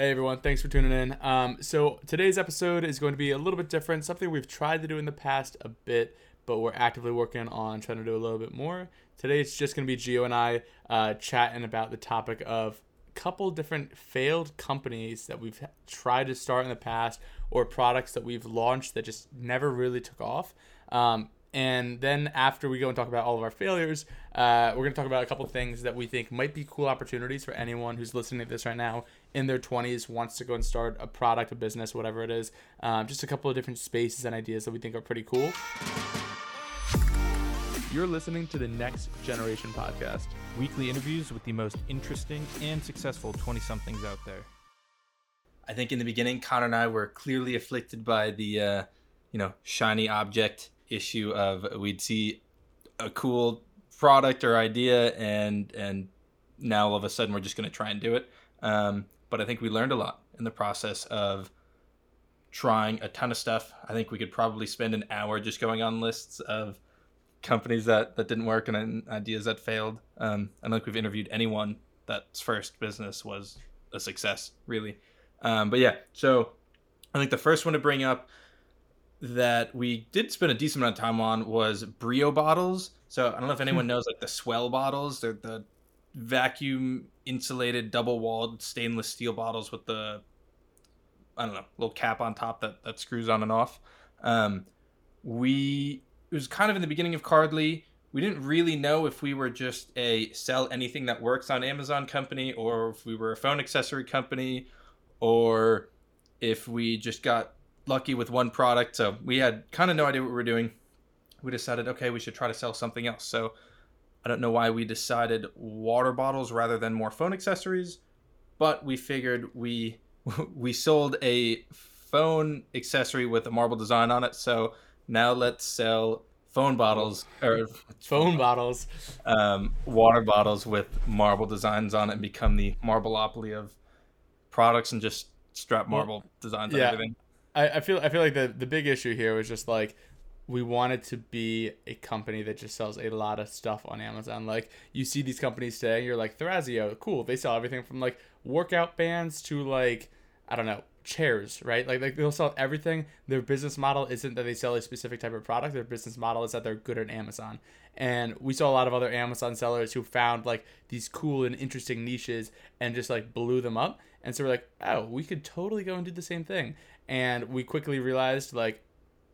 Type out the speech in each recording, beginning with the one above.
Hey everyone, thanks for tuning in. Um, so today's episode is going to be a little bit different, something we've tried to do in the past a bit, but we're actively working on trying to do a little bit more. Today it's just going to be Gio and I uh, chatting about the topic of a couple different failed companies that we've tried to start in the past or products that we've launched that just never really took off. Um, and then after we go and talk about all of our failures, uh, we're going to talk about a couple things that we think might be cool opportunities for anyone who's listening to this right now in their 20s, wants to go and start a product, a business, whatever it is. Um, just a couple of different spaces and ideas that we think are pretty cool. You're listening to the Next Generation Podcast. Weekly interviews with the most interesting and successful 20 somethings out there. I think in the beginning, Connor and I were clearly afflicted by the, uh, you know, shiny object issue of we'd see a cool product or idea and and now all of a sudden we're just going to try and do it um, but i think we learned a lot in the process of trying a ton of stuff i think we could probably spend an hour just going on lists of companies that that didn't work and ideas that failed um, i don't think we've interviewed anyone that's first business was a success really um, but yeah so i think the first one to bring up that we did spend a decent amount of time on was Brio bottles. So I don't know if anyone knows like the Swell bottles. They're the vacuum insulated double walled stainless steel bottles with the I don't know little cap on top that that screws on and off. Um, we it was kind of in the beginning of Cardly. We didn't really know if we were just a sell anything that works on Amazon company or if we were a phone accessory company or if we just got lucky with one product. So we had kind of no idea what we were doing. We decided, okay, we should try to sell something else. So I don't know why we decided water bottles rather than more phone accessories, but we figured we we sold a phone accessory with a marble design on it. So now let's sell phone bottles or phone bottles, um, water bottles with marble designs on it, and become the marbleopoly of products and just strap marble designs yeah. on everything. I, I feel I feel like the the big issue here was just like we wanted to be a company that just sells a lot of stuff on Amazon. Like you see these companies today, you're like Thrasio, cool. They sell everything from like workout bands to like I don't know chairs, right? Like, like they'll sell everything. Their business model isn't that they sell a specific type of product. Their business model is that they're good at Amazon. And we saw a lot of other Amazon sellers who found like these cool and interesting niches and just like blew them up. And so we're like, oh, we could totally go and do the same thing and we quickly realized like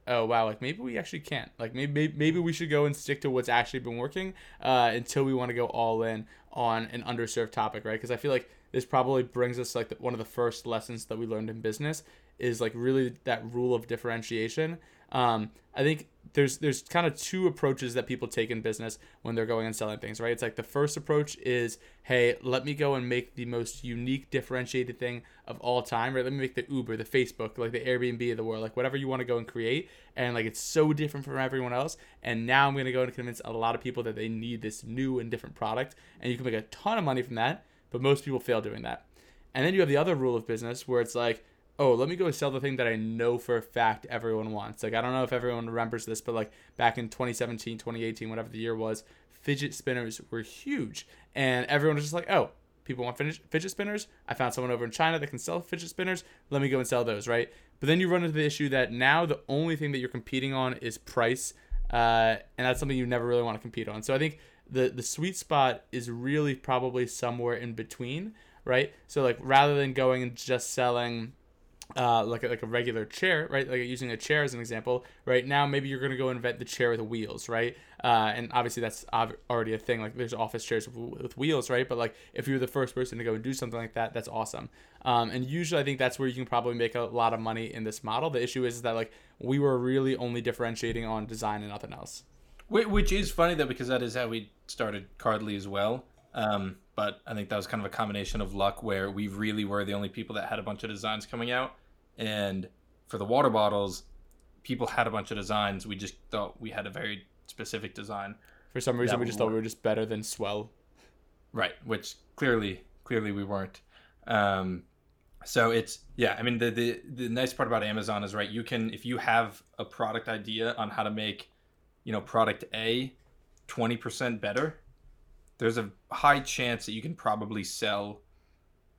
oh wow like maybe we actually can't. Like maybe maybe we should go and stick to what's actually been working uh, until we want to go all in on an underserved topic right? Because i feel like this probably brings us like the, one of the first lessons that we learned in business is like really that rule of differentiation um, I think there's there's kind of two approaches that people take in business when they're going and selling things, right? It's like the first approach is, hey, let me go and make the most unique, differentiated thing of all time, right? Let me make the Uber, the Facebook, like the Airbnb of the world, like whatever you want to go and create, and like it's so different from everyone else. And now I'm gonna go and convince a lot of people that they need this new and different product, and you can make a ton of money from that. But most people fail doing that. And then you have the other rule of business where it's like oh, let me go sell the thing that I know for a fact everyone wants. Like, I don't know if everyone remembers this, but like back in 2017, 2018, whatever the year was, fidget spinners were huge. And everyone was just like, oh, people want fidget spinners. I found someone over in China that can sell fidget spinners. Let me go and sell those, right? But then you run into the issue that now the only thing that you're competing on is price. Uh, and that's something you never really want to compete on. So I think the, the sweet spot is really probably somewhere in between, right? So, like, rather than going and just selling uh, like a, like a regular chair, right? Like using a chair as an example. Right now, maybe you're gonna go invent the chair with wheels, right? Uh, and obviously that's already a thing. Like there's office chairs with, with, wheels, right? But like if you're the first person to go and do something like that, that's awesome. Um, and usually I think that's where you can probably make a lot of money in this model. The issue is, is that like we were really only differentiating on design and nothing else. Which is funny though, because that is how we started Cardly as well. Um, but I think that was kind of a combination of luck where we really were the only people that had a bunch of designs coming out. And for the water bottles, people had a bunch of designs. We just thought we had a very specific design. For some reason, we just thought we were just better than Swell. Right, which clearly, clearly we weren't. Um, so it's yeah. I mean, the, the the nice part about Amazon is right. You can if you have a product idea on how to make, you know, product A, twenty percent better there's a high chance that you can probably sell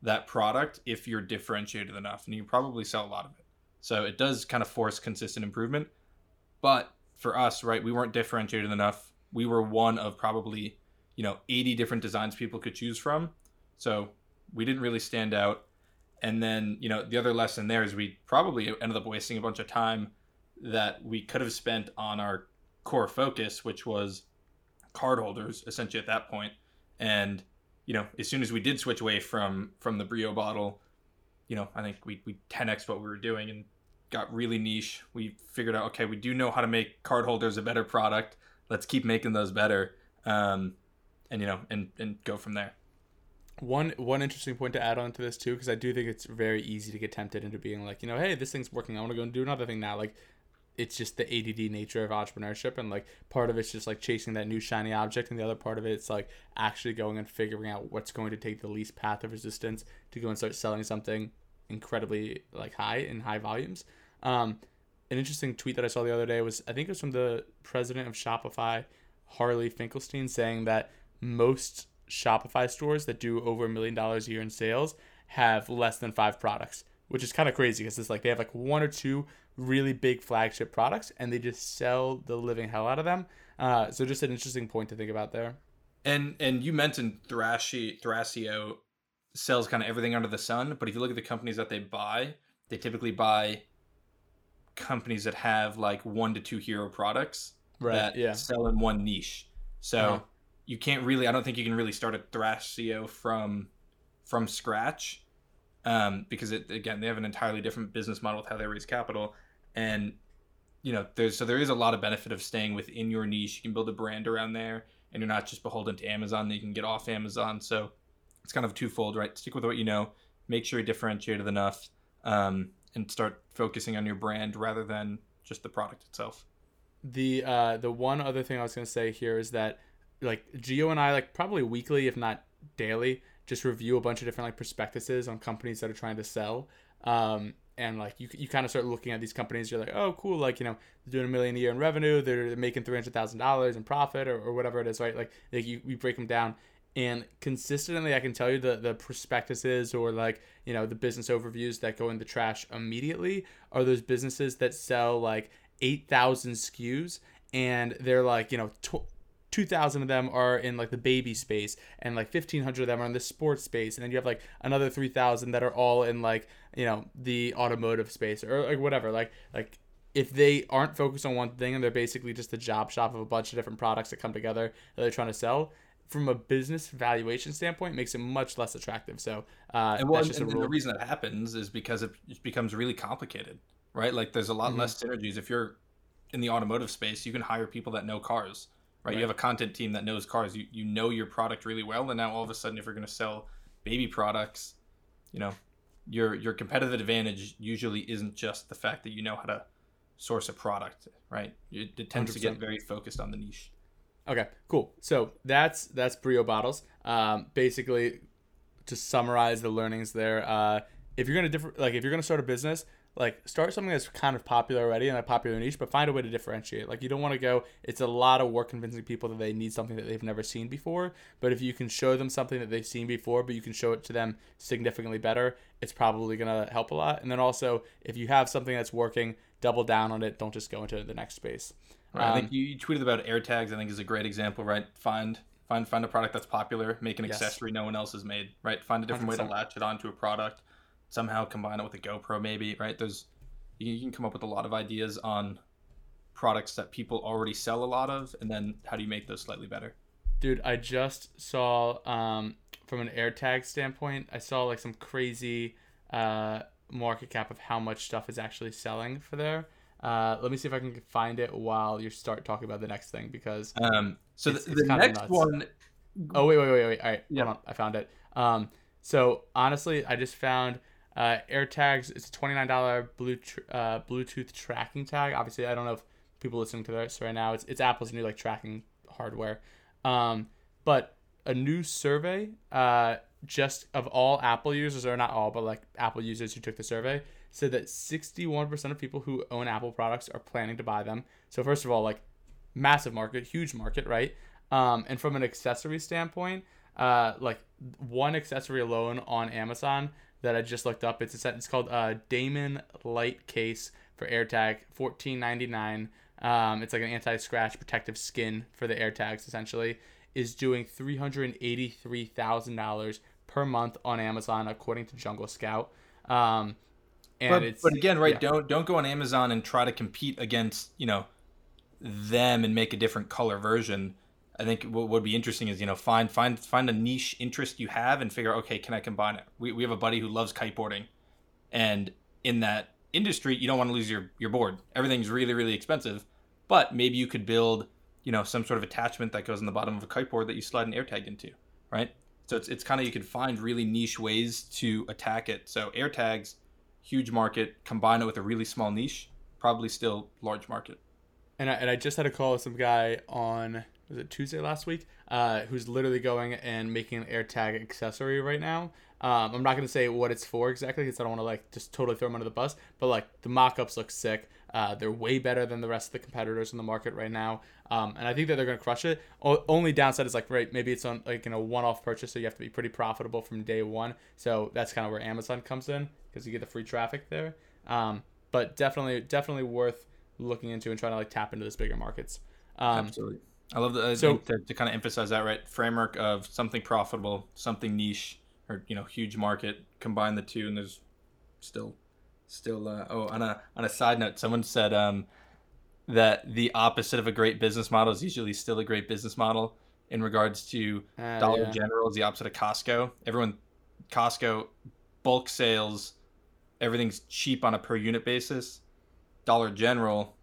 that product if you're differentiated enough, and you probably sell a lot of it. So it does kind of force consistent improvement. But for us, right, we weren't differentiated enough. We were one of probably, you know, 80 different designs people could choose from. So we didn't really stand out. And then, you know, the other lesson there is we probably ended up wasting a bunch of time that we could have spent on our core focus, which was card holders, essentially at that point. And, you know, as soon as we did switch away from from the Brio bottle, you know, I think we we 10x what we were doing and got really niche. We figured out, okay, we do know how to make card holders a better product. Let's keep making those better, um, and you know, and and go from there. One one interesting point to add on to this too, because I do think it's very easy to get tempted into being like, you know, hey, this thing's working. I want to go and do another thing now. Like, it's just the ADD nature of entrepreneurship, and like part of it's just like chasing that new shiny object, and the other part of it, it's like actually going and figuring out what's going to take the least path of resistance to go and start selling something incredibly like high in high volumes. Um, an interesting tweet that I saw the other day was I think it was from the president of Shopify, Harley Finkelstein, saying that most Shopify stores that do over a million dollars a year in sales have less than five products, which is kind of crazy because it's like they have like one or two really big flagship products and they just sell the living hell out of them. Uh, so just an interesting point to think about there. And and you mentioned Thrashy, Thrasio sells kind of everything under the sun, but if you look at the companies that they buy, they typically buy companies that have like one to two hero products Right, that yeah. sell in one niche. So Uh-huh. you can't really. I don't think you can really start a Thrasio from from scratch um, because it again they have an entirely different business model with how they raise capital and you know there's so there is a lot of benefit of staying within your niche. You can build a brand around there, and you're not just beholden to Amazon. You can get off Amazon. So it's kind of twofold, right? Stick with what you know. Make sure you're differentiated enough, um, and start focusing on your brand rather than just the product itself. the uh the one other thing I was gonna say here is that like Gio and I like probably weekly, if not daily, just review a bunch of different like prospectuses on companies that are trying to sell. Um and like you, you kind of start looking at these companies, you're like, oh cool, like you know they're doing a million a year in revenue, they're making three hundred thousand dollars in profit or, or whatever it is, right? Like like you we break them down, and consistently I can tell you the the prospectuses or like you know the business overviews that go in the trash immediately are those businesses that sell like 8,000 SKUs and they're like, you know, tw- 2,000 of them are in like the baby space and like 1,500 of them are in the sports space. And then you have like another 3,000 that are all in like, you know, the automotive space or like whatever. Like, like, if they aren't focused on one thing and they're basically just a job shop of a bunch of different products that come together that they're trying to sell, from a business valuation standpoint, makes it much less attractive. So uh, and, well, that's just and a the reason that happens is because it becomes really complicated, right? Like there's a lot Mhm. less synergies. If you're in the automotive space, you can hire people that know cars, right? You have a content team that knows cars. You you know your product really well, and now all of a sudden, if you're going to sell baby products, you know, your your competitive advantage usually isn't just the fact that you know how to source a product, right? It, it tends to get very focused on the niche. Okay, cool. So that's that's Brio bottles. Um, basically, to summarize the learnings there, uh, if you're gonna differ, like if you're gonna start a business, like start something that's kind of popular already in a popular niche, but find a way to differentiate. Like you don't want to go. It's a lot of work convincing people that they need something that they've never seen before. But if you can show them something that they've seen before, but you can show it to them significantly better, it's probably gonna help a lot. And then also, if you have something that's working, double down on it. Don't just go into the next space. Right. I Um, think you, you tweeted about air tags. I think is a great example. Right. Find find find a product that's popular. Make an Yes. accessory no one else has made. Right. Find a different way to latch it onto a product. Somehow combine it with a GoPro maybe. Right. There's you, can come up with a lot of ideas on products that people already sell a lot of, and then how do you make those slightly better? Dude, I just saw um, from an AirTag standpoint, I saw like some crazy uh, market cap of how much stuff is actually selling for there. Uh, let me see if I can find it while you start talking about the next thing because Um. So It's- the, it's the next one. oh wait wait wait wait all right Yeah. hold on I found it. Um, so honestly, I just found uh, AirTags. It's a twenty nine dollar blue uh, Bluetooth tracking tag. Obviously, I don't know if people listening to this right now. It's it's Apple's new like tracking hardware. Um, but a new survey, uh, just of all Apple users, or not all, but like Apple users who took the survey, said that sixty one percent of people who own Apple products are planning to buy them. So first of all, like massive market, huge market, right? Um, and from an accessory standpoint, uh, like one accessory alone on Amazon that I just looked up. It's a set. It's called uh, Damon Light Case for AirTag, fourteen ninety nine. Um, it's like an anti-scratch protective skin for the AirTags. Essentially, is doing three hundred eighty three thousand dollars per month on Amazon, according to Jungle Scout. Um, and but, it's but again, right? yeah. Don't don't go on Amazon and try to compete against you know them and make a different color version. I think what would be interesting is you know find find find a niche interest you have and figure okay can I combine it. We we have a buddy who loves kiteboarding, and in that industry you don't want to lose your your board. Everything's really really expensive, but maybe you could build you know some sort of attachment that goes on the bottom of a kiteboard that you slide an AirTag into, right? So it's it's kind of you can find really niche ways to attack it. So AirTags, huge market, combine it with a really small niche, probably still large market. and I, and I just had a call with some guy on was it Tuesday last week, uh, who's literally going and making an AirTag accessory right now. Um, I'm not gonna say what it's for exactly because I don't want to like just totally throw them under the bus. But like the mock-ups look sick. Uh, they're way better than the rest of the competitors in the market right now, um, and I think that they're gonna crush it. O- only downside is like right maybe it's on like in a one-off purchase, so you have to be pretty profitable from day one. So that's kind of where Amazon comes in because you get the free traffic there. Um, but definitely definitely worth looking into and trying to like tap into this bigger markets. Um, Absolutely. I love the I so- to, to kind of emphasize that right framework of something profitable, something niche, or you know huge market. Combine the two, and there's still, still. Uh, oh, on a on a side note, someone said um, that the opposite of a great business model is usually still a great business model. In regards to uh, Dollar yeah. General is the opposite of Costco. Everyone, Costco, bulk sales, everything's cheap on a per unit basis. Dollar General,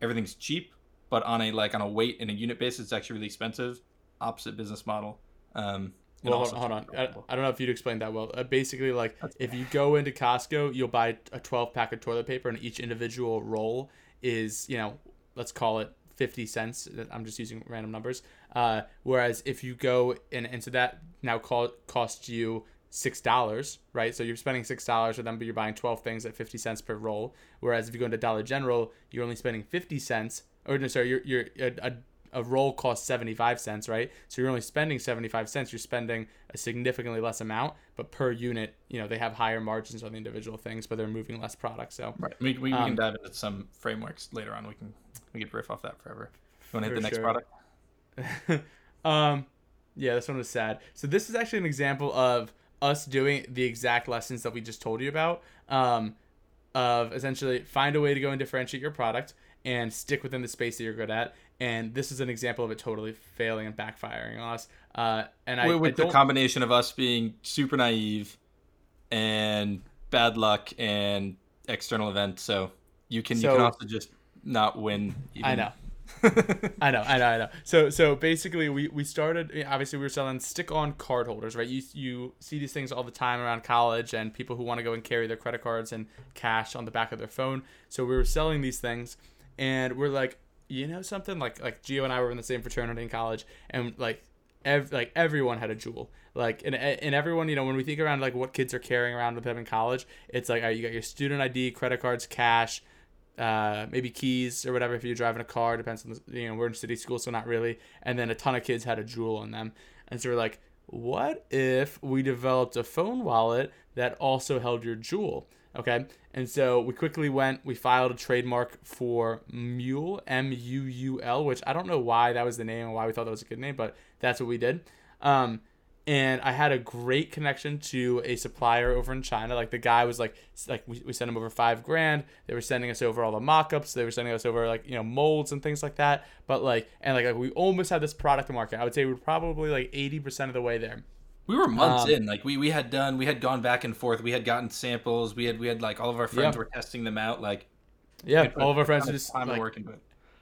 everything's cheap, but on a like on a weight and a unit basis, it's actually really expensive. Opposite business model. Um, Well, hold, hold on. I. I don't know if you'd explain that well. Uh, basically, like That's if you go into Costco, you'll buy a 12 pack of toilet paper, and each individual roll is, you know, let's call it 50 cents. I'm just using random numbers. Uh, whereas if you go in, into that, now call, costs you six dollars, right? So you're spending six dollars for them, but you're buying 12 things at 50 cents per roll. Whereas if you go into Dollar General, you're only spending 50 cents, or no, sorry, you're you're a, a a roll costs 75 cents, right? So you're only spending 75 cents. You're spending a significantly less amount, but per unit, you know, they have higher margins on the individual things, but they're moving less product. So Right. We, we, we Um, can dive into some frameworks later on. We can we could riff off that forever. You want to hit the next sure. product? um, yeah, this one was sad. So this is actually an example of us doing the exact lessons that we just told you about. Um, of essentially find a way to go and differentiate your product and stick within the space that you're good at. And this is an example of it totally failing and backfiring on us. Uh, and I, with I the combination of us being super naive and bad luck and external events. So you can you can also just not win. I know. I know, I know, I know. So, so basically, we we started. Obviously, we were selling stick-on card holders, right? You you see these things all the time around college, and people who want to go and carry their credit cards and cash on the back of their phone. So we were selling these things, and we're like, you know, something like like Gio and I were in the same fraternity in college, and like, ev- like everyone had a Juul. Like, and, and everyone, you know, when we think around like what kids are carrying around with them in college, it's like, all right, you got your student ID, credit cards, cash uh, maybe keys or whatever if you're driving a car. Depends on the, you know, we're in city school, so not really. And then a ton of kids had a Juul on them. And so we're like, what if we developed a phone wallet that also held your Juul? Okay. And so we quickly went, we filed a trademark for Muul, M U U L, which I don't know why that was the name and why we thought that was a good name, but that's what we did. Um, and I had a great connection to a supplier over in China. Like the guy was like, like we, we sent him over five grand. They were sending us over all the mock-ups. They were sending us over like you know molds and things like that. But like and like, like we almost had this product to market. I would say we're probably like eighty percent of the way there. We were months Um, in. Like we, we had done, we had gone back and forth. We had gotten samples. We had we had like all of our friends Yeah. were testing them out. Like Yeah, all of our friends of just time like, working, it.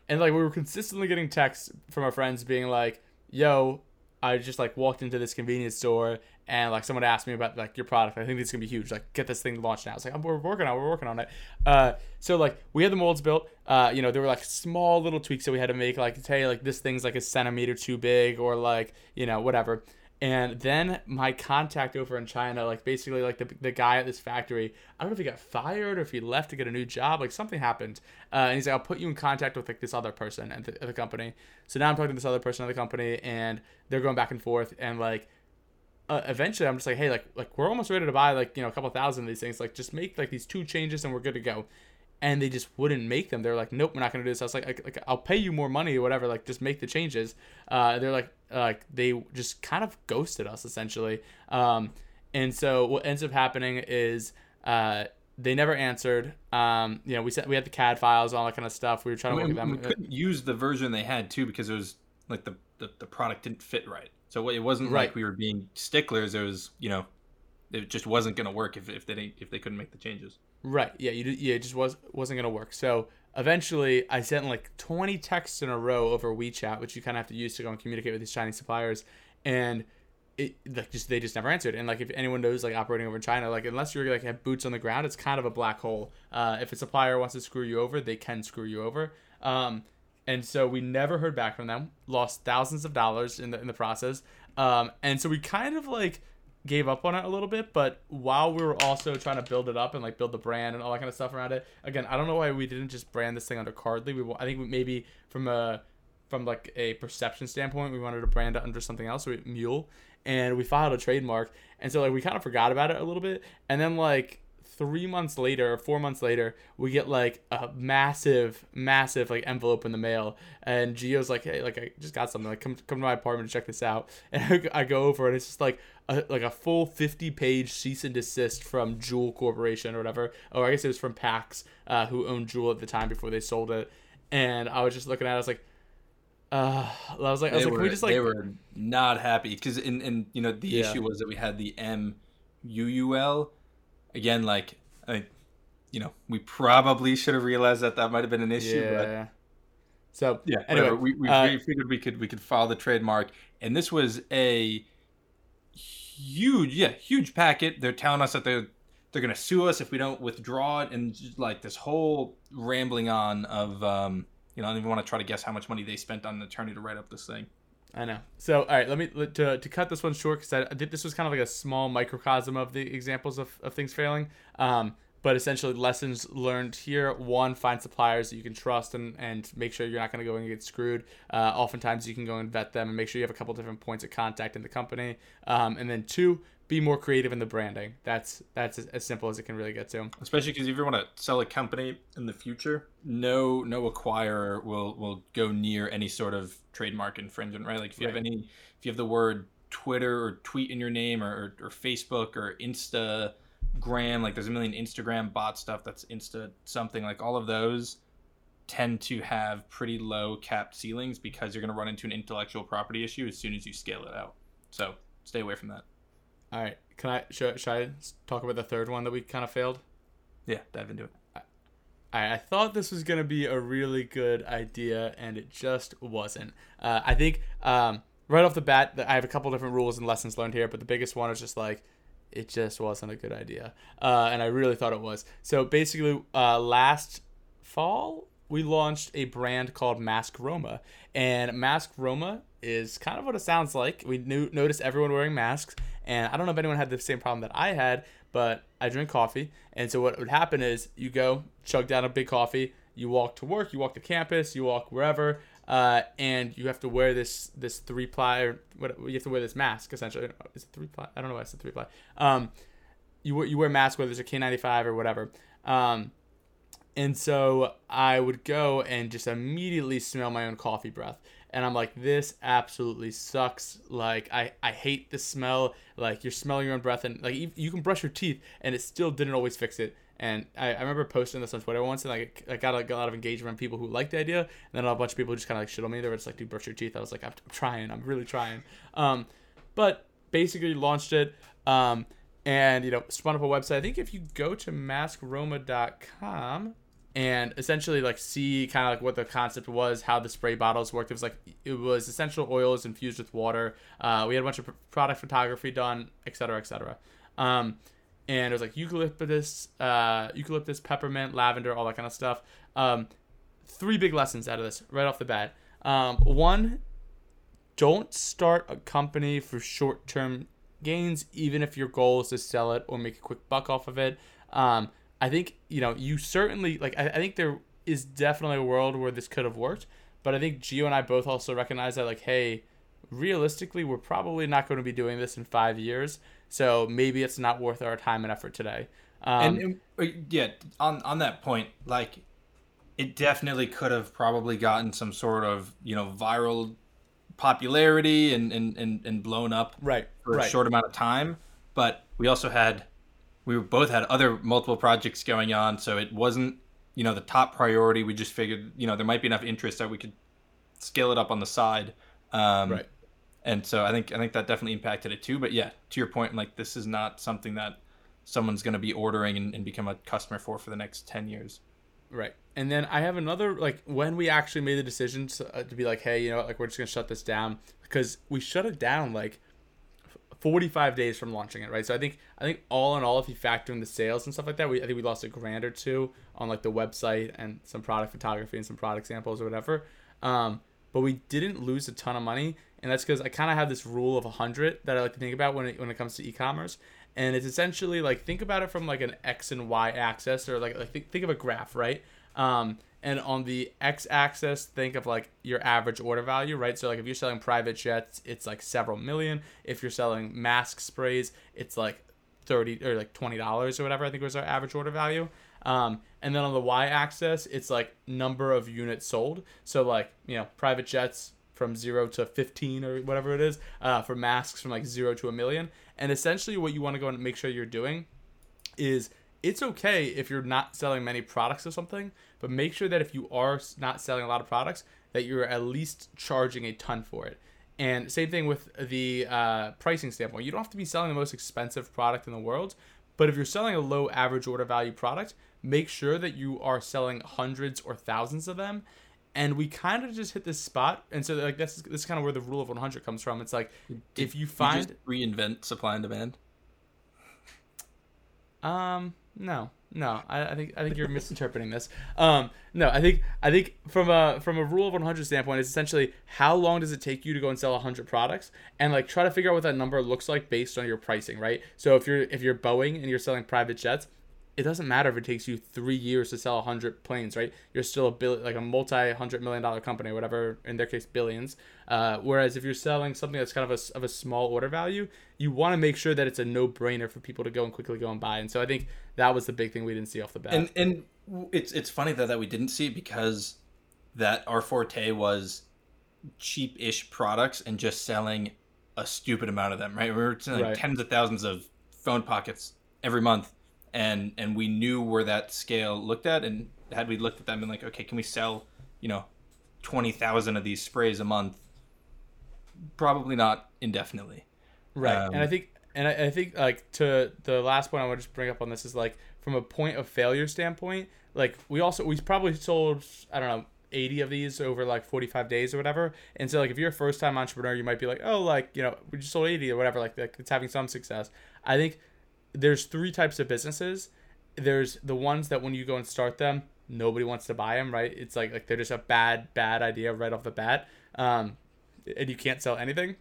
and like we were consistently getting texts from our friends being like, "Yo, I just like walked into this convenience store and like someone asked me about like your product. I think this is gonna be huge. Like, get this thing launched now." It's like, "I'm we're working on, it, we're working on it." Uh, so like we had the molds built. Uh, you know, there were like small little tweaks that we had to make, like hey, like this thing's like a centimeter too big, or like you know whatever. And then my contact over in China, like basically like the, the guy at this factory, I don't know if he got fired or if he left to get a new job. Like something happened. Uh, and he's like, I'll put you in contact with like this other person at the, at the company. So now I'm talking to this other person at the company and they're going back and forth. And like uh, eventually I'm just like, hey, like like we're almost ready to buy like you know a couple thousand of these things. Like just make like these two changes and we're good to go. And they just wouldn't make them. They're like, nope, we're not gonna do this. I was like, like, like I'll pay you more money or whatever. Like just make the changes. Uh, they're like, like they just kind of ghosted us essentially. Um, and so what ends up happening is uh, they never answered. Um, you know, we said we had the CAD files, all that kind of stuff. We were trying to work with them. we couldn't use the version they had too because it was like the the, the product didn't fit right. So it wasn't Right. like we were being sticklers. It was you know, it just wasn't gonna work if, if they didn't if they couldn't make the changes. Right. Yeah. You. Yeah. It just was wasn't gonna work. So eventually, I sent like 20 texts in a row over WeChat, which you kind of have to use to go and communicate with these Chinese suppliers, and it like just they just never answered. And like if anyone knows like operating over in China, like unless you're like have boots on the ground, it's kind of a black hole. Uh, if a supplier wants to screw you over, they can screw you over. Um, and so we never heard back from them. Lost thousands of dollars in the in the process. Um, and so we kind of like gave up on it a little bit, but while we were also trying to build it up and like build the brand and all that kind of stuff around it, again, I don't know why we didn't just brand this thing under Cardly. We, I think maybe from a from like a perception standpoint, we wanted to brand it under something else, so we, Muul, and we filed a trademark, and so like we kind of forgot about it a little bit, and then like three months later or four months later we get like a massive massive like envelope in the mail. And Gio's like hey like I just got something. Like come come to my apartment to check this out. And I go- over and it's just like a, like a full 50 page cease and desist from Juul Corporation or whatever. Or I guess it was from Pax uh, who owned Juul at the time before they sold it. And I was just looking at it I was like uh I was like I was they like were we just like they were not happy. Because in and you know the Yeah. issue was that we had the M U U L again like I you know we probably should have realized that that might have been an issue but yeah so Yeah. Anyway, Anyway, we, we, uh, figured we could we could file the trademark, and this was a huge, yeah, huge packet. They're telling us that they're they're gonna sue us if we don't withdraw it, and just like this whole rambling on of um, you know, I don't even want to try to guess how much money they spent on an attorney to write up this thing. I know. So, all right, let me to, to cut this one short because I, think this was kind of like a small microcosm of the examples of, of things failing. Um, but essentially, lessons learned here: one, find suppliers that you can trust and, and make sure you're not going to go and get screwed. Uh, oftentimes, you can go and vet them and make sure you have a couple different points of contact in the company. Um, and then two, be more creative in the branding. That's that's as, simple as it can really get to. Especially because if you want to sell a company in the future, no no acquirer will will go near any sort of trademark infringement, right? Like if you have any, if you have the word Twitter or tweet in your name, or, or, or Facebook or Instagram, like there's a million Instagram bot stuff that's Insta something. Like all of those tend to have pretty low capped ceilings because you're going to run into an intellectual property issue as soon as you scale it out. So stay away from that. All right, can I should, should I talk about the third one that we kind of failed? Yeah, dive into it. I, I thought this was gonna be a really good idea, and it just wasn't. Uh, I think um, right off the bat, I have a couple different rules and lessons learned here, but the biggest one is just like it just wasn't a good idea, uh, and I really thought it was. So basically, uh, last fall we launched a brand called Maskroma, and Maskroma is kind of what it sounds like. We knew, noticed everyone wearing masks, and I don't know if anyone had the same problem that I had, but I drink coffee, and so what would happen is you go chug down a big coffee, you walk to work, you walk to campus, you walk wherever, uh, and you have to wear this this three ply or what you have to wear this mask essentially. Is it three ply? I don't know why it's a three ply. Um, you you wear masks whether it's a K95 or whatever. Um, and so I would go and just immediately smell my own coffee breath. And I'm like, this absolutely sucks. Like, I, I hate the smell. Like, you're smelling your own breath, and like, you, you can brush your teeth, and it still didn't always fix it. And I, I remember posting this on Twitter once, and like, I got a, a lot of engagement from people who liked the idea. And then a bunch of people just kind of like shit on me. They were just like, dude, brush your teeth. I was like, I'm, I'm trying. I'm really trying. Um, but basically launched it. Um, and you know spun up a website i think if you go to maskroma.com and essentially like see kind of like what the concept was how the spray bottles worked. It was like it was essential oils infused with water. Uh, we had a bunch of product photography done et cetera et cetera. Um, and it was like eucalyptus uh, eucalyptus peppermint lavender all that kind of stuff. Um, three big lessons out of this right off the bat. Um, one don't start a company for short term gains, even if your goal is to sell it or make a quick buck off of it. Um, I think, you know, you certainly, like, I, I think there is definitely a world where this could have worked, but I think Gio and I both also recognize that, like, hey, realistically, we're probably not going to be doing this in five years. So maybe it's not worth our time and effort today. Um, and, and uh, yeah, on on that point, like it definitely could have probably gotten some sort of you know viral popularity and and and, and blown up right for right. a short amount of time. But we also had we both had other multiple projects going on, so it wasn't you know the top priority. We just figured you know there might be enough interest that we could scale it up on the side. Um, right. And so I think I think that definitely impacted it too. But yeah, to your point, like this is not something that someone's going to be ordering and, and become a customer for for the next 10 years right and then i have another like when we actually made the decision to, uh, to be like hey you know like we're just going to shut this down because we shut it down like 45 days from launching it right? So i think i think all in all if you factor in the sales and stuff like that we i think we lost a grand or two on like the website and some product photography and some product samples or whatever. Um but we didn't lose a ton of money and that's because i kind of have this rule of 100 that i like to think about when it, when it comes to e-commerce. And it's essentially like think about it from like an x and y axis or like, like think, think of a graph right? Um, and on the x axis think of like your average order value right? So like if you're selling private jets it's like several million. If you're selling mask sprays it's like 30 or like $20 or whatever i think was our average order value. Um, and then on the y axis it's like number of units sold. So like you know private jets from zero to 15 or whatever it is uh, for masks from like zero to a million. And essentially, what you want to go and make sure you're doing is it's okay if you're not selling many products or something, but make sure that if you are not selling a lot of products, that you're at least charging a ton for it. And same thing with the uh, pricing standpoint. You don't have to be selling the most expensive product in the world, but if you're selling a low average order value product, make sure that you are selling hundreds or thousands of them and we kind of just hit this spot and so like that's this is kind of where the rule of 100 comes from it's like Did if you find you reinvent supply and demand um no no I, I, think i think you're misinterpreting this. Um no i think i think from a from a rule of 100 standpoint it's essentially how long does it take you to go and sell 100 products? And like try to figure out what that number looks like based on your pricing right? So if you're if you're boeing and you're selling private jets it doesn't matter if it takes you three years to sell 100 planes, right? You're still a bill like a multi hundred million dollar company, whatever. In their case, billions. Uh, whereas if you're selling something that's kind of a, of a small order value, you want to make sure that it's a no brainer for people to go and quickly go and buy. And so I think that was the big thing we didn't see off the bat. And and it's it's funny that that we didn't see it because that our forte was cheap-ish products and just selling a stupid amount of them, right? We were selling right. tens of thousands of phone pockets every month and and we knew where that scale looked at and had we looked at them and like okay can we sell you know 20,000 of these sprays a month? Probably not indefinitely. Right um, and i think and I, I, think like to the last point i want to just bring up on this is like from a point of failure standpoint like we also we probably sold i don't know 80 of these over like 45 days or whatever. And so like if you're a first time entrepreneur you might be like oh like you know we just sold 80 or whatever like, like it's having some success. I think there's three types of businesses. There's the ones that when you go and start them, nobody wants to buy them, right? It's like like they're just a bad bad idea right off the bat, um, and you can't sell anything.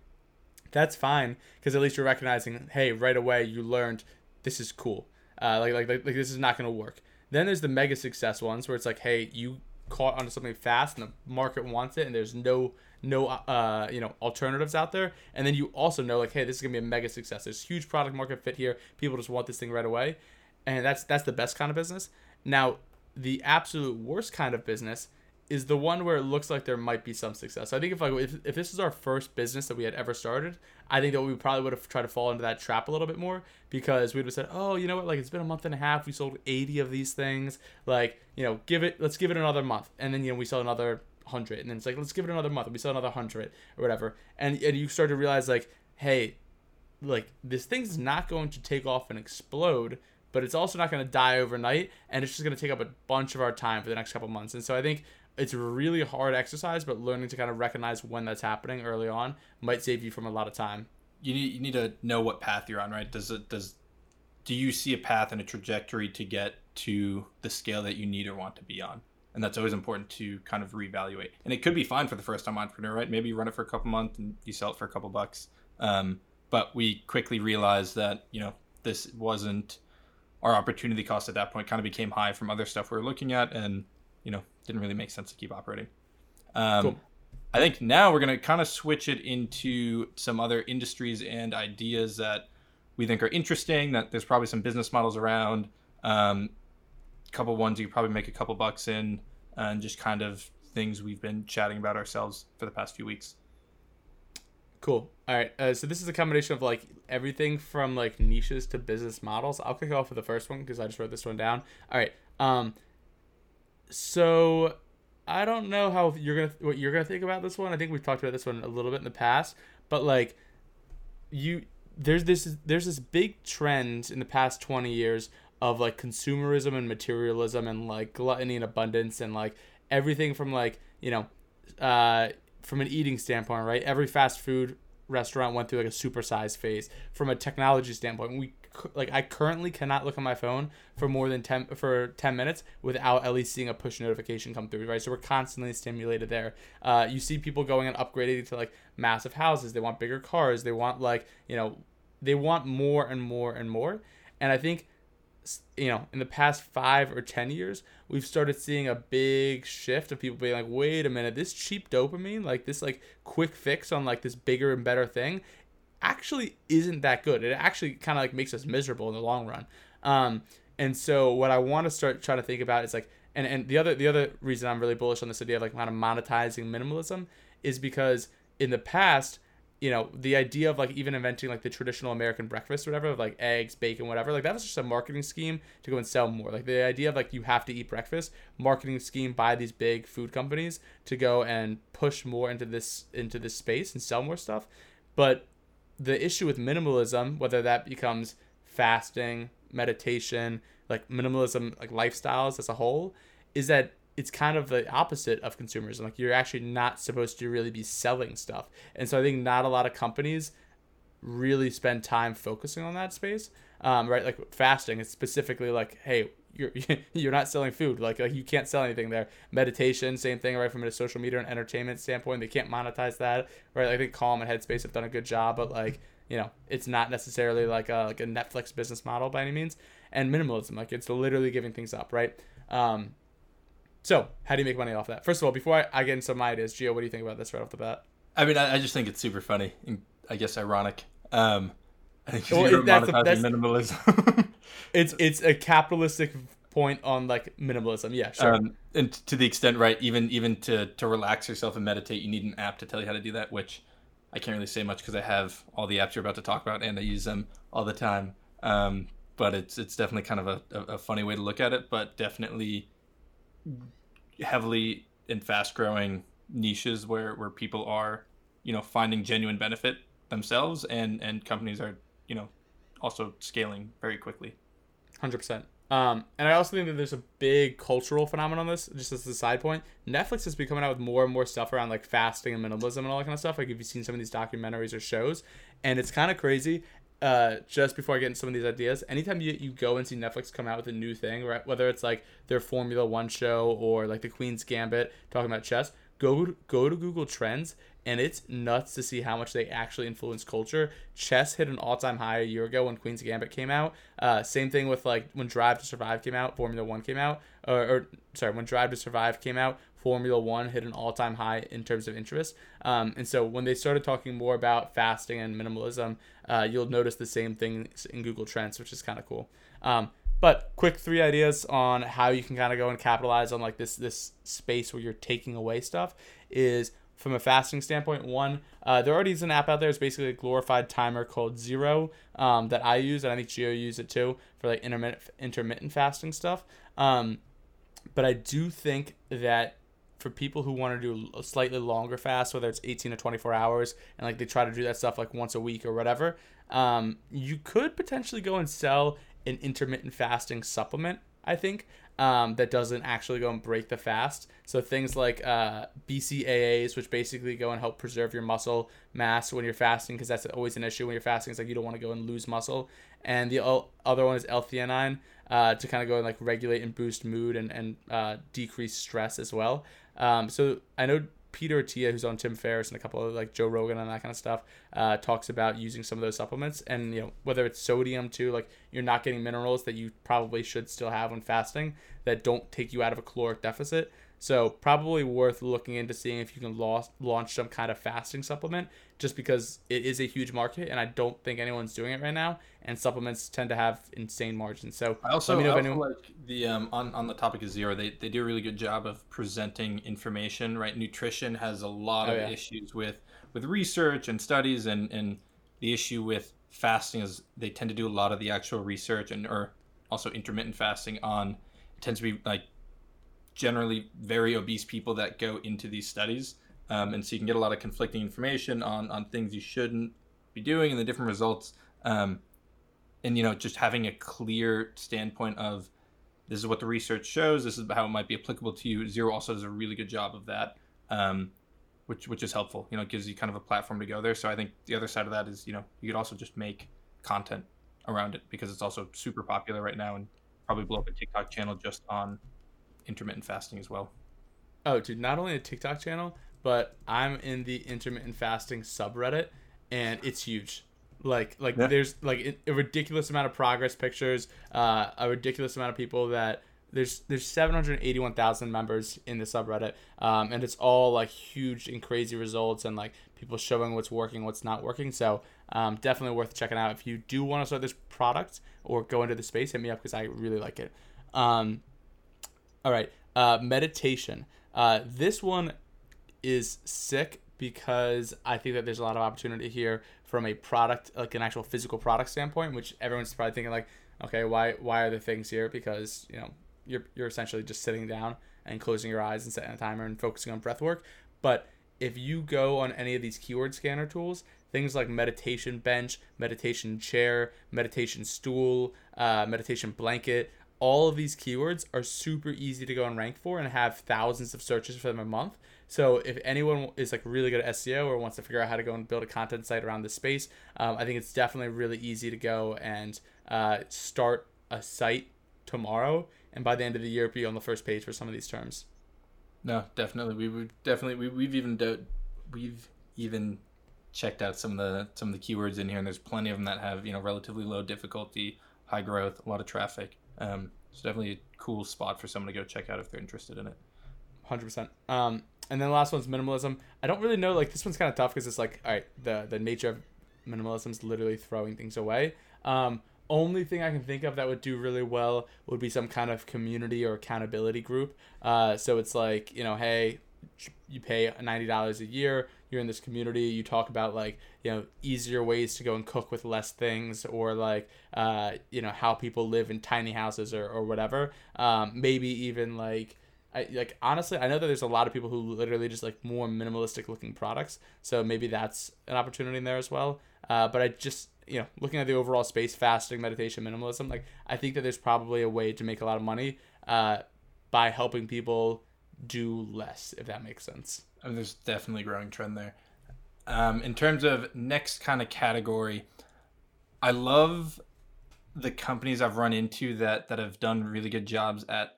That's fine because at least you're recognizing, hey, right away you learned this is cool. Uh, like, like like like this is not gonna work. Then there's the mega success ones where it's like, hey, you caught onto something fast and the market wants it, and there's no no uh, you know alternatives out there. And then you also know like hey this is gonna be a mega success. There's huge product market fit here. People just want this thing right away. And that's that's the best kind of business. Now the absolute worst kind of business is the one where it looks like there might be some success. So I think if like if, if this is our first business that we had ever started, I think that we probably would have tried to fall into that trap a little bit more because we would have said, oh, you know what, like it's been a month and a half, we sold 80 of these things, like you know, give it, let's give it another month, and then you know we sell another hundred, and then it's like let's give it another month, we sell another hundred or whatever, and and you start to realize like, hey, like this thing's not going to take off and explode, but it's also not going to die overnight, and it's just going to take up a bunch of our time for the next couple months, and so I think it's really hard exercise, but learning to kind of recognize when that's happening early on might save you from a lot of time. You need you need to know what path you're on, right? Does it does do you see a path and a trajectory to get to the scale that you need or want to be on? And that's always important to kind of reevaluate. And it could be fine for the first time entrepreneur, right? Maybe you run it for a couple months and you sell it for a couple bucks. Um, but we quickly realized that you know this wasn't our opportunity cost at that point. Kind of became high from other stuff we were looking at, and you know didn't really make sense to keep operating. Um, cool. I think now we're going to kind of switch it into some other industries and ideas that we think are interesting, that there's probably some business models around, um, couple ones you could probably make a couple bucks in, and just kind of things we've been chatting about ourselves for the past few weeks. Cool. All right. Uh, so this is a combination of like everything from like niches to business models. I'll kick off with the first one because I just wrote this one down. All right. Um. So I don't know how you're gonna what you're gonna think about this one. I think we've talked about this one a little bit in the past, but like you there's this there's this big trend in the past 20 years of like consumerism and materialism and like gluttony and abundance and like everything from like you know uh from an eating standpoint right? Every fast food restaurant went through like a supersized phase. From a technology standpoint we like I currently cannot look at my phone for more than 10 for 10 minutes without at least seeing a push notification come through right? So we're constantly stimulated there. Uh, you see people going and upgrading to like massive houses. They want bigger cars. They want like you know they want more and more and more. And i think you know in the past five or ten years we've started seeing a big shift of people being like wait a minute this cheap dopamine like this like quick fix on like this bigger and better thing actually isn't that good. It actually kind of like makes us miserable in the long run. Um and so what i want to start trying to think about is like and and the other the other reason i'm really bullish on this idea of like kind of monetizing minimalism is because in the past you know the idea of like even inventing like the traditional american breakfast or whatever like eggs bacon whatever like that was just a marketing scheme to go and sell more. Like the idea of like you have to eat breakfast marketing scheme by these big food companies to go and push more into this into this space and sell more stuff. But the issue with minimalism whether that becomes fasting meditation like minimalism like lifestyles as a whole is that it's kind of the opposite of consumerism. Like you're actually not supposed to really be selling stuff. And so I think not a lot of companies really spend time focusing on that space. Um, right, like fasting is specifically like, hey, you're you're not selling food. Like, like you can't sell anything there. Meditation, same thing, right? From a social media and entertainment standpoint, they can't monetize that, right? I think Calm and Headspace have done a good job, but like, you know, it's not necessarily like a like a Netflix business model by any means. And minimalism, like it's literally giving things up, right? Um, so, how do you make money off that? First of all, before I, I get into my ideas, Gio, what do you think about this right off the bat? I mean, I, I just think it's super funny and I guess ironic. Um, I think Well, it- that's a- that's- minimalism. It's it's a capitalistic point on like minimalism. Yeah, sure. um, and to the extent, right, even even to to relax yourself and meditate, you need an app to tell you how to do that. Which I can't really say much because I have all the apps you're about to talk about and I use them all the time. Um, but it's it's definitely kind of a, a, a funny way to look at it, but definitely heavily in fast growing niches where where people are you know finding genuine benefit themselves and and companies are you know also scaling very quickly Hundred percent. Um, and I also think that there's a big cultural phenomenon on this. Just as a side point, Netflix has been coming out with more and more stuff around like fasting and minimalism and all that kind of stuff. Like if you've seen some of these documentaries or shows, and it's kind of crazy. Uh, just before I get into some of these ideas, anytime you, you go and see Netflix come out with a new thing, right? Whether it's like their Formula One show or like the Queen's Gambit talking about chess, go go to Google Trends and it's nuts to see how much they actually influence culture. Chess hit an all-time high a year ago when Queen's Gambit came out. Uh, same thing with like when Drive to Survive came out, Formula One came out, or, or sorry, when Drive to Survive came out, Formula One hit an all-time high in terms of interest. Um, and so when they started talking more about fasting and minimalism, uh, you'll notice the same thing in Google Trends, which is kind of cool. Um, but quick three ideas on how you can kind of go and capitalize on like this this space where you're taking away stuff is from a fasting standpoint. One, uh, there already is an app out there. It's basically a glorified timer called Zero um, that I use, and I think Gio use it too for like intermittent intermittent fasting stuff. Um, but I do think that for people who want to do a slightly longer fast, whether it's 18 to 24 hours, and like they try to do that stuff like once a week or whatever, um, you could potentially go and sell an intermittent fasting supplement. I think um, that doesn't actually go and break the fast. So things like uh, BCAAs, which basically go and help preserve your muscle mass when you're fasting, because that's always an issue when you're fasting. It's like you don't want to go and lose muscle. And the other one is L-theanine uh, to kind of go and like regulate and boost mood and and uh, decrease stress as well. Um, so I know Peter Attia, who's on Tim Ferriss and a couple of like Joe Rogan and that kind of stuff, uh, talks about using some of those supplements. And you know whether it's sodium too, like you're not getting minerals that you probably should still have when fasting that don't take you out of a caloric deficit. So probably worth looking into seeing if you can launch launch some kind of fasting supplement, just because it is a huge market, and I don't think anyone's doing it right now. And supplements tend to have insane margins. So I also, let me know I if also anyone. like the um, on on the topic of zero. They they do a really good job of presenting information. Right, nutrition has a lot Oh, of yeah. issues with with research and studies, and and the issue with fasting is they tend to do a lot of the actual research and or also intermittent fasting on it tends to be like generally very obese people that go into these studies. Um, and so you can get a lot of conflicting information on, on things you shouldn't be doing and the different results. Um, and, you know, just having a clear standpoint of this is what the research shows, this is how it might be applicable to you. Zero also does a really good job of that, um, which, which is helpful. You know, it gives you kind of a platform to go there. So I think the other side of that is, you know, you could also just make content around it because it's also super popular right now and probably blow up a TikTok channel just on intermittent fasting as well. Oh, dude, not only a TikTok channel, but I'm in the intermittent fasting subreddit, and it's huge. Like, like Yeah. there's like a ridiculous amount of progress pictures, uh, a ridiculous amount of people that there's there's 781,000 members in the subreddit, um, and it's all like huge and crazy results and like people showing what's working, what's not working. So um, definitely worth checking out if you do want to start this product or go into the space. Hit me up because I really like it. Um, all right, uh, meditation. Uh, this one is sick because I think that there's a lot of opportunity here from a product, like an actual physical product standpoint, which everyone's probably thinking like, okay, why why are the things here? Because you know you're you're essentially just sitting down and closing your eyes and setting a timer and focusing on breath work. But if you go on any of these keyword scanner tools, things like meditation bench, meditation chair, meditation stool, uh, meditation blanket, all of these keywords are super easy to go and rank for and have thousands of searches for them a month. So if anyone is like really good at SEO or wants to figure out how to go and build a content site around this space, um, I think it's definitely really easy to go and uh, start a site tomorrow, and by the end of the year, be on the first page for some of these terms. No, definitely. We would definitely we, we've even do, we've even checked out some of the some of the keywords in here, and there's plenty of them that have you know relatively low difficulty, high growth, a lot of traffic. Um, it's definitely a cool spot for someone to go check out if they're interested in it. Hundred percent. Um, and then the last one's minimalism. I don't really know. Like this one's kind of tough because it's like, all right, the the nature of minimalism is literally throwing things away. Um, only thing I can think of that would do really well would be some kind of community or accountability group. Uh, so it's like, you know, hey, you pay ninety dollars a year. You're in this community. You talk about like you know easier ways to go and cook with less things, or like uh, you know how people live in tiny houses or, or whatever. Um, maybe even like I like honestly, I know that there's a lot of people who literally just like more minimalistic looking products. So maybe that's an opportunity in there as well. Uh, but I just you know looking at the overall space, fasting, meditation, minimalism, like I think that there's probably a way to make a lot of money uh, by helping people do less, if that makes sense. Mean, there's definitely growing trend there. Um, in terms of next kind of category, I love the companies I've run into that that have done really good jobs at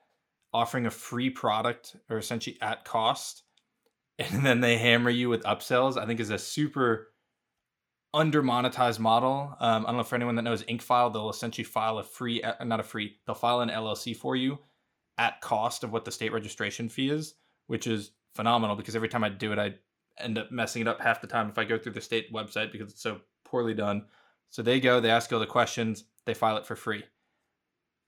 offering a free product or essentially at cost, and then they hammer you with upsells. I think is a super under monetized model. Um, I don't know for anyone that knows Incfile, they'll essentially file a free, uh, not a free, they'll file an LLC for you at cost of what the state registration fee is, which is phenomenal because every time I do it, I end up messing it up half the time if I go through the state website because it's so poorly done. So they go, they ask all the questions, they file it for free.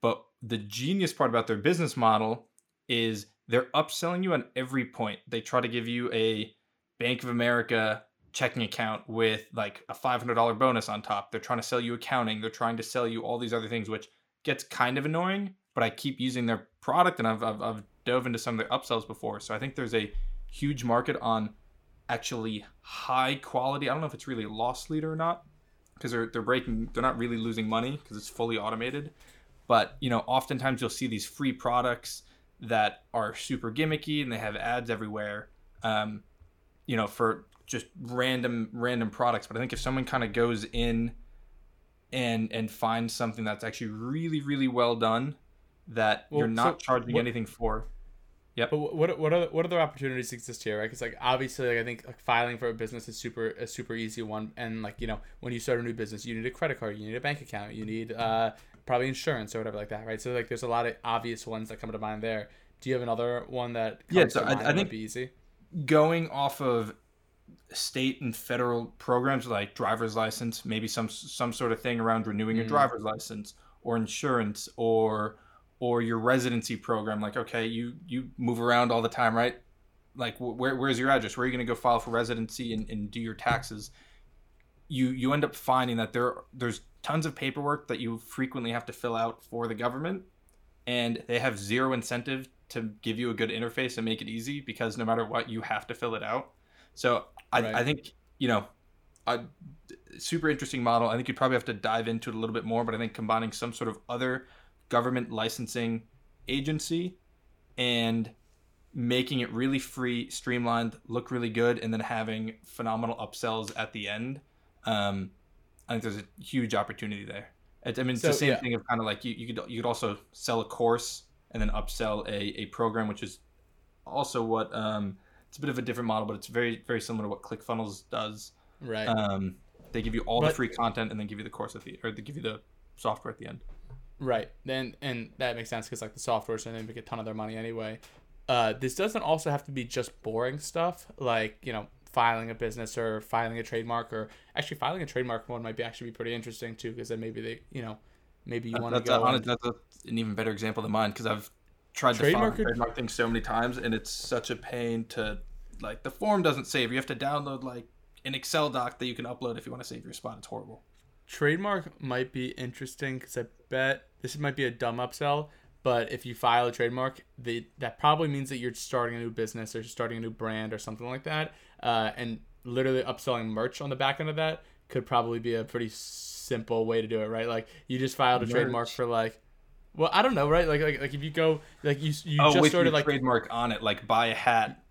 But the genius part about their business model is they're upselling you on every point. They try to give you a Bank of America checking account with like a $500 bonus on top. They're trying to sell you accounting. They're trying to sell you all these other things, which gets kind of annoying, but I keep using their product and I've, I've, I've dove into some of their upsells before. So I think there's a huge market on actually high quality. I don't know if it's really a loss leader or not because they're, they're breaking, they're not really losing money because it's fully automated. But, you know, oftentimes you'll see these free products that are super gimmicky and they have ads everywhere, um, you know, for just random, random products. But I think if someone kind of goes in and, and finds something that's actually really, really well done that Well, you're not so charging what- anything for. Yeah, but what what other what other opportunities exist here, right? Because like obviously, like I think like filing for a business is super a super easy one, and like you know when you start a new business, you need a credit card, you need a bank account, you need uh probably insurance or whatever like that, right? So like there's a lot of obvious ones that come to mind there. Do you have another one that Yeah, so I- I think- be easy? going off of state and federal programs like driver's license, maybe some some sort of thing around renewing your Mm. driver's license or insurance or or your residency program. Like, okay, you you move around all the time, right? Like, wh- where where's your address? Where are you going to go file for residency and, and do your taxes? You you end up finding that there there's tons of paperwork that you frequently have to fill out for the government, and they have zero incentive to give you a good interface and make it easy because no matter what, you have to fill it out. So I, Right. I think you know, a super interesting model. I think you'd probably have to dive into it a little bit more, but I think combining some sort of other government licensing agency and making it really free, streamlined, look really good, and then having phenomenal upsells at the end. Um, I think there's a huge opportunity there. It, I mean, it's the same yeah. thing of kind of like you, you could you could also sell a course and then upsell a, a program, which is also what um, it's a bit of a different model, but it's very very similar to what ClickFunnels does. Right. Um, they give you all the free content and then give you the course at the or they give you the software at the end. Right. Then and that makes sense because like the software's so they make a ton of their money anyway. Uh, this doesn't also have to be just boring stuff like you know filing a business or filing a trademark or actually filing a trademark one might be actually be pretty interesting too because then maybe they you know maybe you want to go a, and- that's a, an even better example than mine because I've tried to file Trademark the or- trademark thing so many times and it's such a pain to like the form doesn't save. You have to download like an Excel doc that you can upload if you want to save your spot. It's horrible. trademark might be interesting because I bet this might be a dumb upsell. But if you file a trademark, they, that probably means that you're starting a new business or starting a new brand or something like that. Uh, and literally upselling merch on the back end of that could probably be a pretty simple way to do it, right? Like you just filed a trademark for like, well, I don't know, right? Like like, like if you go like you you oh, just started like trademark on it, like buy a hat.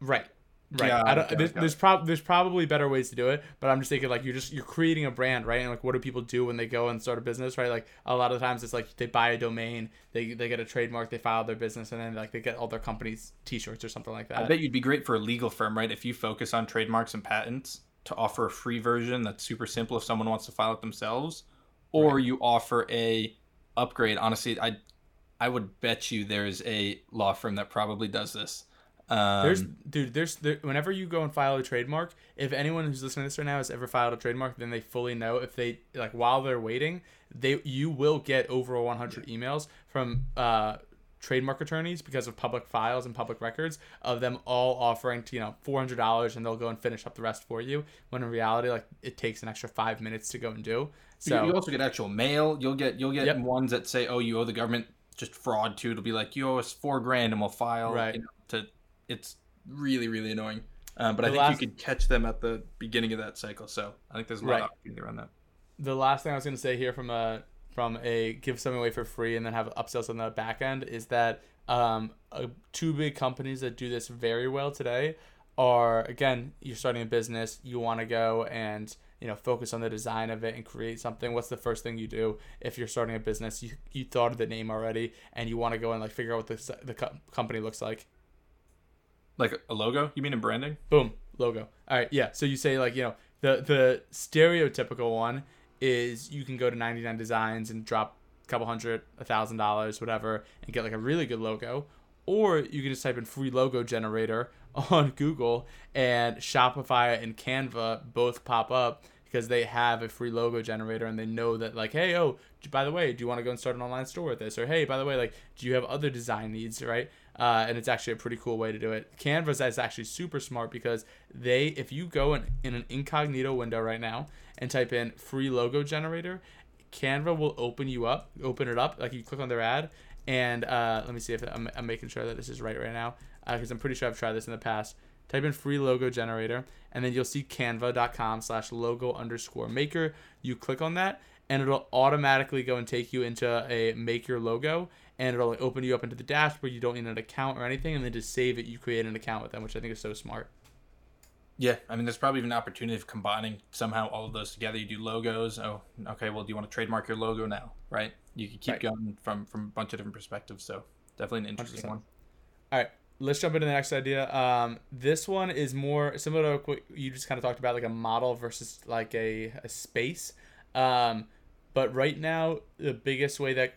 Right. Right. Got I don't, got it, there's there's, prob- there's probably better ways to do it, but I'm just thinking like you're just you're creating a brand, right? And like what do people do when they go and start a business, right? Like a lot of times it's like they buy a domain, they they get a trademark, they file their business, and then like they get all their company's T-shirts or something like that. I bet you'd be great for a legal firm, right? If you focus on trademarks and patents to offer a free version that's super simple if someone wants to file it themselves, or you offer a upgrade. Honestly, I I would bet you there's a law firm that probably does this. Um, There's dude, there's there, whenever you go and file a trademark, if anyone who's listening to this right now has ever filed a trademark, then they fully know if they like while they're waiting, they you will get over 100 emails from uh trademark attorneys because of public files and public records of them all offering to you know $400 and they'll go and finish up the rest for you when in reality like it takes an extra five minutes to go and do so you also get actual mail. You'll get you'll get Yep. ones that say, "Oh, you owe the government just fraud too." It'll be like you owe us four grand, and we'll file. Right. You know, it's really really annoying. Um, but I think last- you could catch them at the beginning of that cycle. So I think there's a lot Right. of opportunity around that. the last thing I was going to say here from a from a give something away for free and then have upsells on the back end is that um, uh, two big companies that do this very well today are again you're starting a business you want to go and you know focus on the design of it and create something what's the first thing you do if you're starting a business you, you thought of the name already and you want to go and like figure out what the, the co- company looks like Like a logo? You mean in branding? boom logo all right yeah so you say like you know the the stereotypical one is you can go to 99 designs and drop a couple hundred a thousand dollars whatever and get like a really good logo or you can just type in free logo generator on google and shopify and canva both pop up because they have a free logo generator and they know that like hey oh by the way do you want to go and start an online store with this or hey by the way like do you have other design needs right uh, and it's actually a pretty cool way to do it. Canvas is actually super smart because they if you go in, in an incognito window right now and type in free logo generator canva will open you up open it up like you click on their ad and uh, let me see if I'm, I'm making sure that this is right right now because i'm pretty sure i've tried this in the past. Type in free logo generator and then you'll see canva.com slash logo underscore maker. You click on that and it'll automatically go and take you into a make your logo and it'll open you up into the dashboard you don't need an account or anything and then just save it you create an account with them which i think is so smart Yeah, I mean, there's probably even an opportunity of combining somehow all of those together. You do logos. Oh, okay. Well, do you want to trademark your logo now? Right. You can keep Right. going from from a bunch of different perspectives. So definitely an interesting 100%. one. All right, let's jump into the next idea. Um, this one is more similar to what you just kind of talked about, like a model versus like a, a space. Um, but right now, the biggest way that,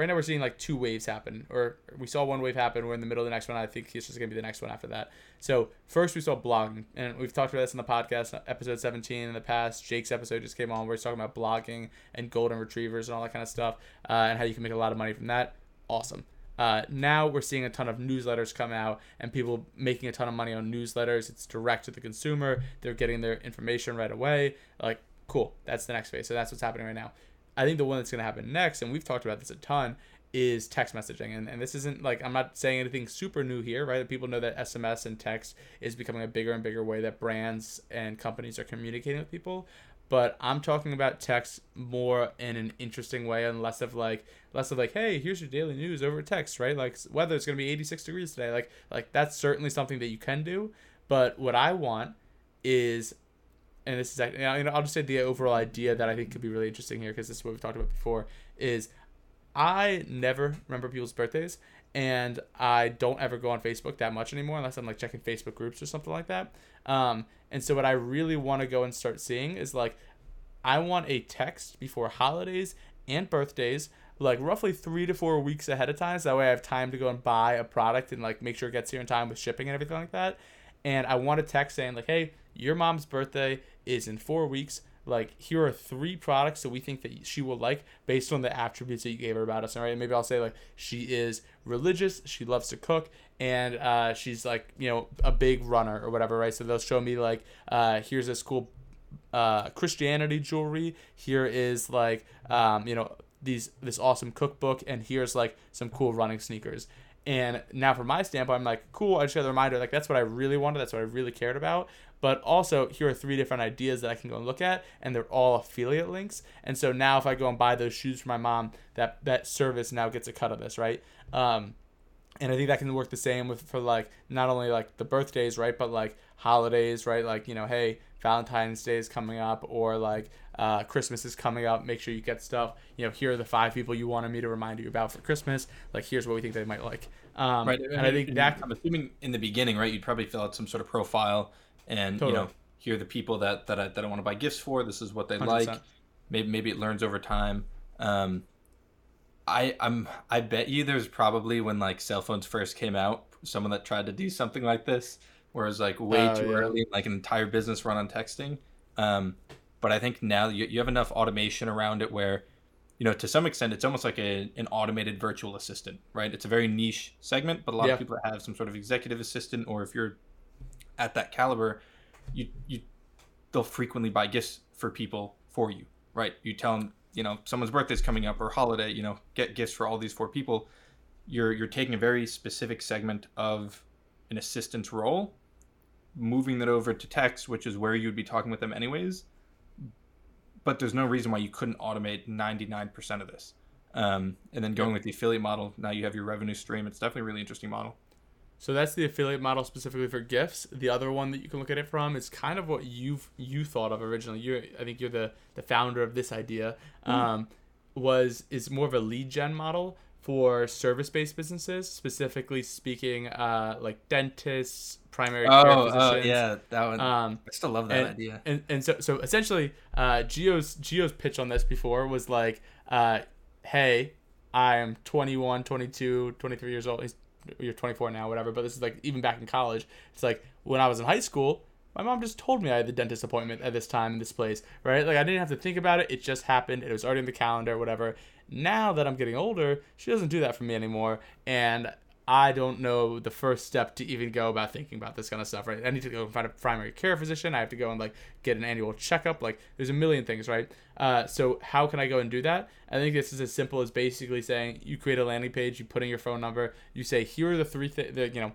right now we're seeing like two waves happen, or we saw one wave happen. We're in the middle of the next one. I think it's just gonna be the next one after that. So first we saw blogging, and we've talked about this in the podcast episode 17 in the past. Jake's episode just came on where he's talking about blogging and golden retrievers and all that kind of stuff, uh, and how you can make a lot of money from that. Awesome. Uh, now we're seeing a ton of newsletters come out and people making a ton of money on newsletters. It's direct to the consumer. They're getting their information right away. Like, cool. That's the next phase. So that's what's happening right now. I think the one that's going to happen next, and we've talked about this a ton, is text messaging. And, and this isn't like, I'm not saying anything super new here, right? People know that SMS and text is becoming a bigger and bigger way that brands and companies are communicating with people. But I'm talking about text more in an interesting way and less of like, less of like, hey, here's your daily news over text, right? Like weather is going to be 86 degrees today. Like, like that's certainly something that you can do. But what I want is and this is you know I'll just say the overall idea that I think could be really interesting here because this is what we've talked about before is I never remember people's birthdays and I don't ever go on Facebook that much anymore unless I'm like checking Facebook groups or something like that. Um, and so what I really want to go and start seeing is like I want a text before holidays and birthdays like roughly three to four weeks ahead of time so that way I have time to go and buy a product and like make sure it gets here in time with shipping and everything like that. And I want a text saying like, hey, your mom's birthday is in four weeks. Like, here are three products that we think that she will like based on the attributes that you gave her about us. All right. Maybe I'll say, like, she is religious, she loves to cook, and uh, she's like, you know, a big runner or whatever, right? So they'll show me, like, uh, here's this cool uh, Christianity jewelry. Here is, like, um, you know, these this awesome cookbook, and here's, like, some cool running sneakers. And now, from my standpoint, I'm like, cool. I just got a reminder, like that's what I really wanted. That's what I really cared about. But also, here are three different ideas that I can go and look at, and they're all affiliate links. And so now, if I go and buy those shoes for my mom, that that service now gets a cut of this, right? Um, and I think that can work the same with for like not only like the birthdays, right, but like holidays, right? Like you know, hey, Valentine's Day is coming up, or like uh, Christmas is coming up. Make sure you get stuff. You know, here are the five people you wanted me to remind you about for Christmas. Like, here's what we think they might like. Um, right. And I, think that I'm assuming in the beginning, right? You'd probably fill out some sort of profile, and totally. you know, here are the people that that I, that I want to buy gifts for. This is what they 100%. like. Maybe maybe it learns over time. Um, I I'm I bet you there's probably when like cell phones first came out, someone that tried to do something like this, where it's like way oh, too yeah. early, like an entire business run on texting. Um, but I think now you, you have enough automation around it where, you know, to some extent, it's almost like a, an automated virtual assistant, right? It's a very niche segment, but a lot yeah. of people have some sort of executive assistant, or if you're at that caliber, you you they'll frequently buy gifts for people for you, right? You tell them, you know, someone's birthday's coming up or holiday, you know, get gifts for all these four people. You're you're taking a very specific segment of an assistant's role, moving that over to text, which is where you'd be talking with them anyways, but there's no reason why you couldn't automate 99% of this. Um, and then going with the affiliate model, now you have your revenue stream. It's definitely a really interesting model. So that's the affiliate model specifically for gifts. The other one that you can look at it from is kind of what you've you thought of originally. You, I think you're the the founder of this idea. Mm. Um, was is more of a lead gen model for service-based businesses, specifically speaking, uh, like dentists, primary oh, care physicians. Oh, yeah, that one. Um, I still love that and, idea. And, and so, so essentially, uh, Gio's Gio's pitch on this before was like, uh, "Hey, I'm 21, 22, 23 years old. He's, you're 24 now, whatever. But this is like even back in college. It's like when I was in high school." My mom just told me I had the dentist appointment at this time in this place, right? Like I didn't have to think about it. It just happened. It was already in the calendar, whatever. Now that I'm getting older, she doesn't do that for me anymore. And I don't know the first step to even go about thinking about this kind of stuff, right? I need to go find a primary care physician. I have to go and like get an annual checkup. Like there's a million things, right? Uh, so how can I go and do that? I think this is as simple as basically saying you create a landing page, you put in your phone number, you say here are the three things, you know,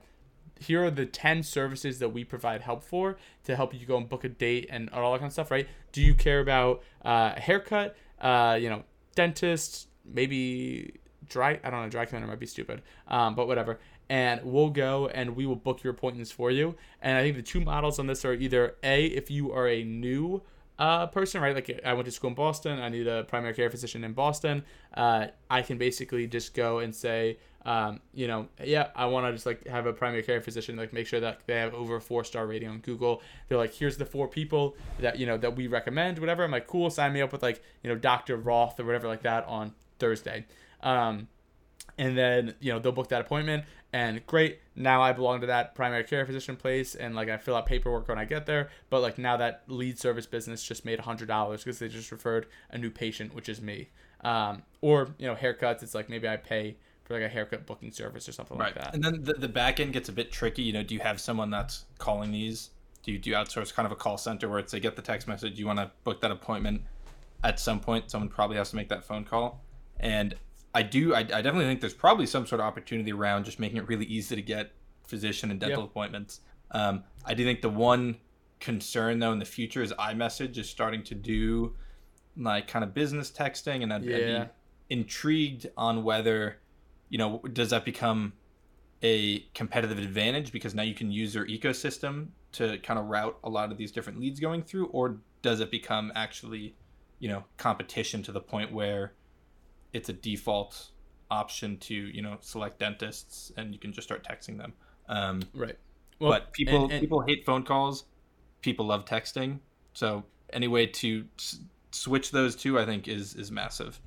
here are the 10 services that we provide help for to help you go and book a date and all that kind of stuff, right? Do you care about uh, haircut, uh, you know, dentist, maybe dry. I don't know. Dry cleaner might be stupid, um, but whatever. And we'll go and we will book your appointments for you. And I think the two models on this are either a if you are a new uh, person, right? Like I went to school in Boston. I need a primary care physician in Boston. Uh, I can basically just go and say, um, you know, yeah, I want to just like have a primary care physician, like make sure that they have over a four star rating on Google. They're like, here's the four people that you know that we recommend, whatever. I'm like, cool, sign me up with like you know Dr. Roth or whatever like that on Thursday. Um, and then you know they'll book that appointment and great now i belong to that primary care physician place and like i fill out paperwork when i get there but like now that lead service business just made a hundred dollars because they just referred a new patient which is me um, or you know haircuts it's like maybe i pay for like a haircut booking service or something like that And then the, the back end gets a bit tricky. You know, do you have someone that's calling these? Do you do you outsource kind of a call center where it's they get the text message, you want to book that appointment at some point, someone probably has to make that phone call. And I do I, I definitely think there's probably some sort of opportunity around just making it really easy to get physician and dental Yeah. appointments. Um, I do think the one concern though in the future is iMessage is starting to do like kind of business texting and I'd, I'd be intrigued on whether you know does that become a competitive advantage because now you can use their ecosystem to kind of route a lot of these different leads going through or does it become actually you know competition to the point where it's a default option to you know select dentists and you can just start texting them. Um, right. Well but people and- and- people hate phone calls. People love texting. So any way to s- switch those two i think is is massive.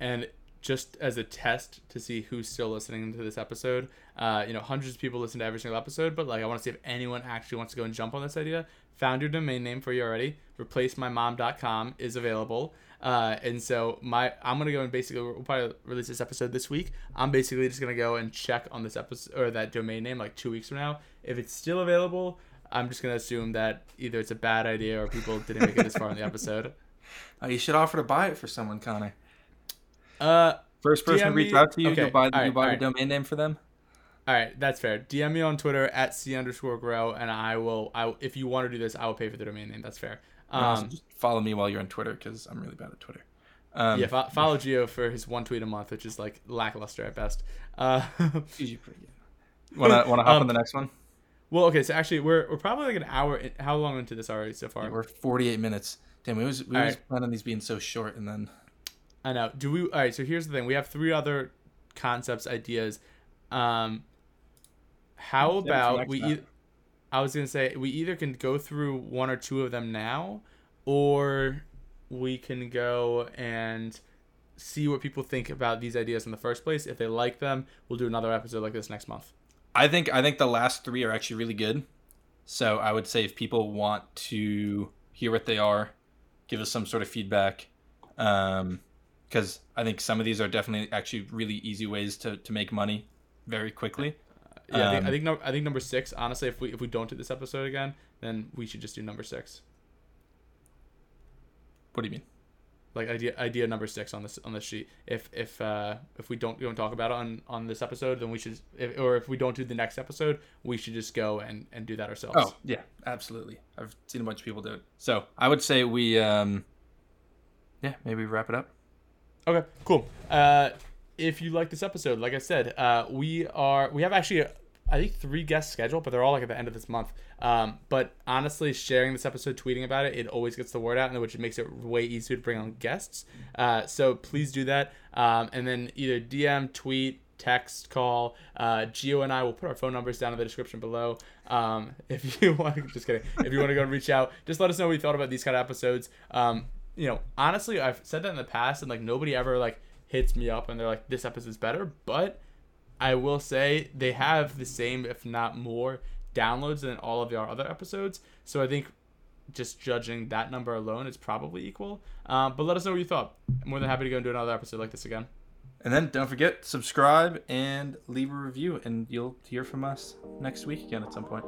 And just as a test to see who's still listening to this episode uh, you know hundreds of people listen to every single episode but like i want to see if anyone actually wants to go and jump on this idea. Found your domain name for you already. Replacemymom.com is available uh, and so my i'm gonna go and basically we'll probably release this episode this week i'm basically just gonna go and check on this episode or that domain name like two weeks from now if it's still available i'm just gonna assume that either it's a bad idea or people didn't make it this far in the episode oh, you should offer to buy it for someone connor uh first person to reach me- out to you okay, you'll buy, all right, you buy all the domain name for them All right, that's fair. DM me on Twitter at c underscore grow, and I will. I if you want to do this, I will pay for the domain name. That's fair. Um, just follow me while you're on twitter because i'm really bad at twitter um, yeah, fo- follow Gio for his one tweet a month, which is like lackluster at best. Uh, wanna wanna hop Um, on the next one well, okay, so actually, we're we're probably like an hour. In, how long into this already so far? we're 48 minutes damn we was we All was right. planning on these being so short and then I know. Do we? All right. So here's the thing. We have three other concepts, ideas. Um, how about we? E- I was gonna say we either can go through one or two of them now, or we can go and see what people think about these ideas in the first place. If they like them, we'll do another episode like this next month. I think I think the last three are actually really good. So I would say if people want to hear what they are, give us some sort of feedback, um, because I think some of these are definitely actually really easy ways to, to make money very quickly. Yeah, I think, I Um, think no, I think number six. Honestly, if we if we don't do this episode again, then we should just do number six. What do you mean? like idea idea number six on this on this sheet. If if uh if we don't don't talk about it on on this episode, then we should if, or if we don't do the next episode, we should just go and and do that ourselves. Oh yeah, absolutely. I've seen a bunch of people do it. So I would say we, um, yeah, maybe wrap it up. Okay, cool. Uh, if you like this episode, like I said, uh, we are we have actually I think three guests scheduled, but they're all like at the end of this month. Um, but honestly, sharing this episode, tweeting about it, it always gets the word out, which makes it way easier to bring on guests. Uh, so please do that, um, and then either DM, tweet, text, call. Uh, Gio and I will put our phone numbers down in the description below. Um, if you want, just kidding. If you want to go and reach out, just let us know what you thought about these kind of episodes. Um, you know, honestly, I've said that in the past, and like nobody ever like hits me up and they're like, "This episode's better," but I will say they have the same, if not more, downloads than all of our other episodes. So I think just judging that number alone, it's probably equal. Um, but let us know what you thought. I'm more than happy to go and do another episode like this again. And then don't forget subscribe and leave a review, and you'll hear from us next week again at some point.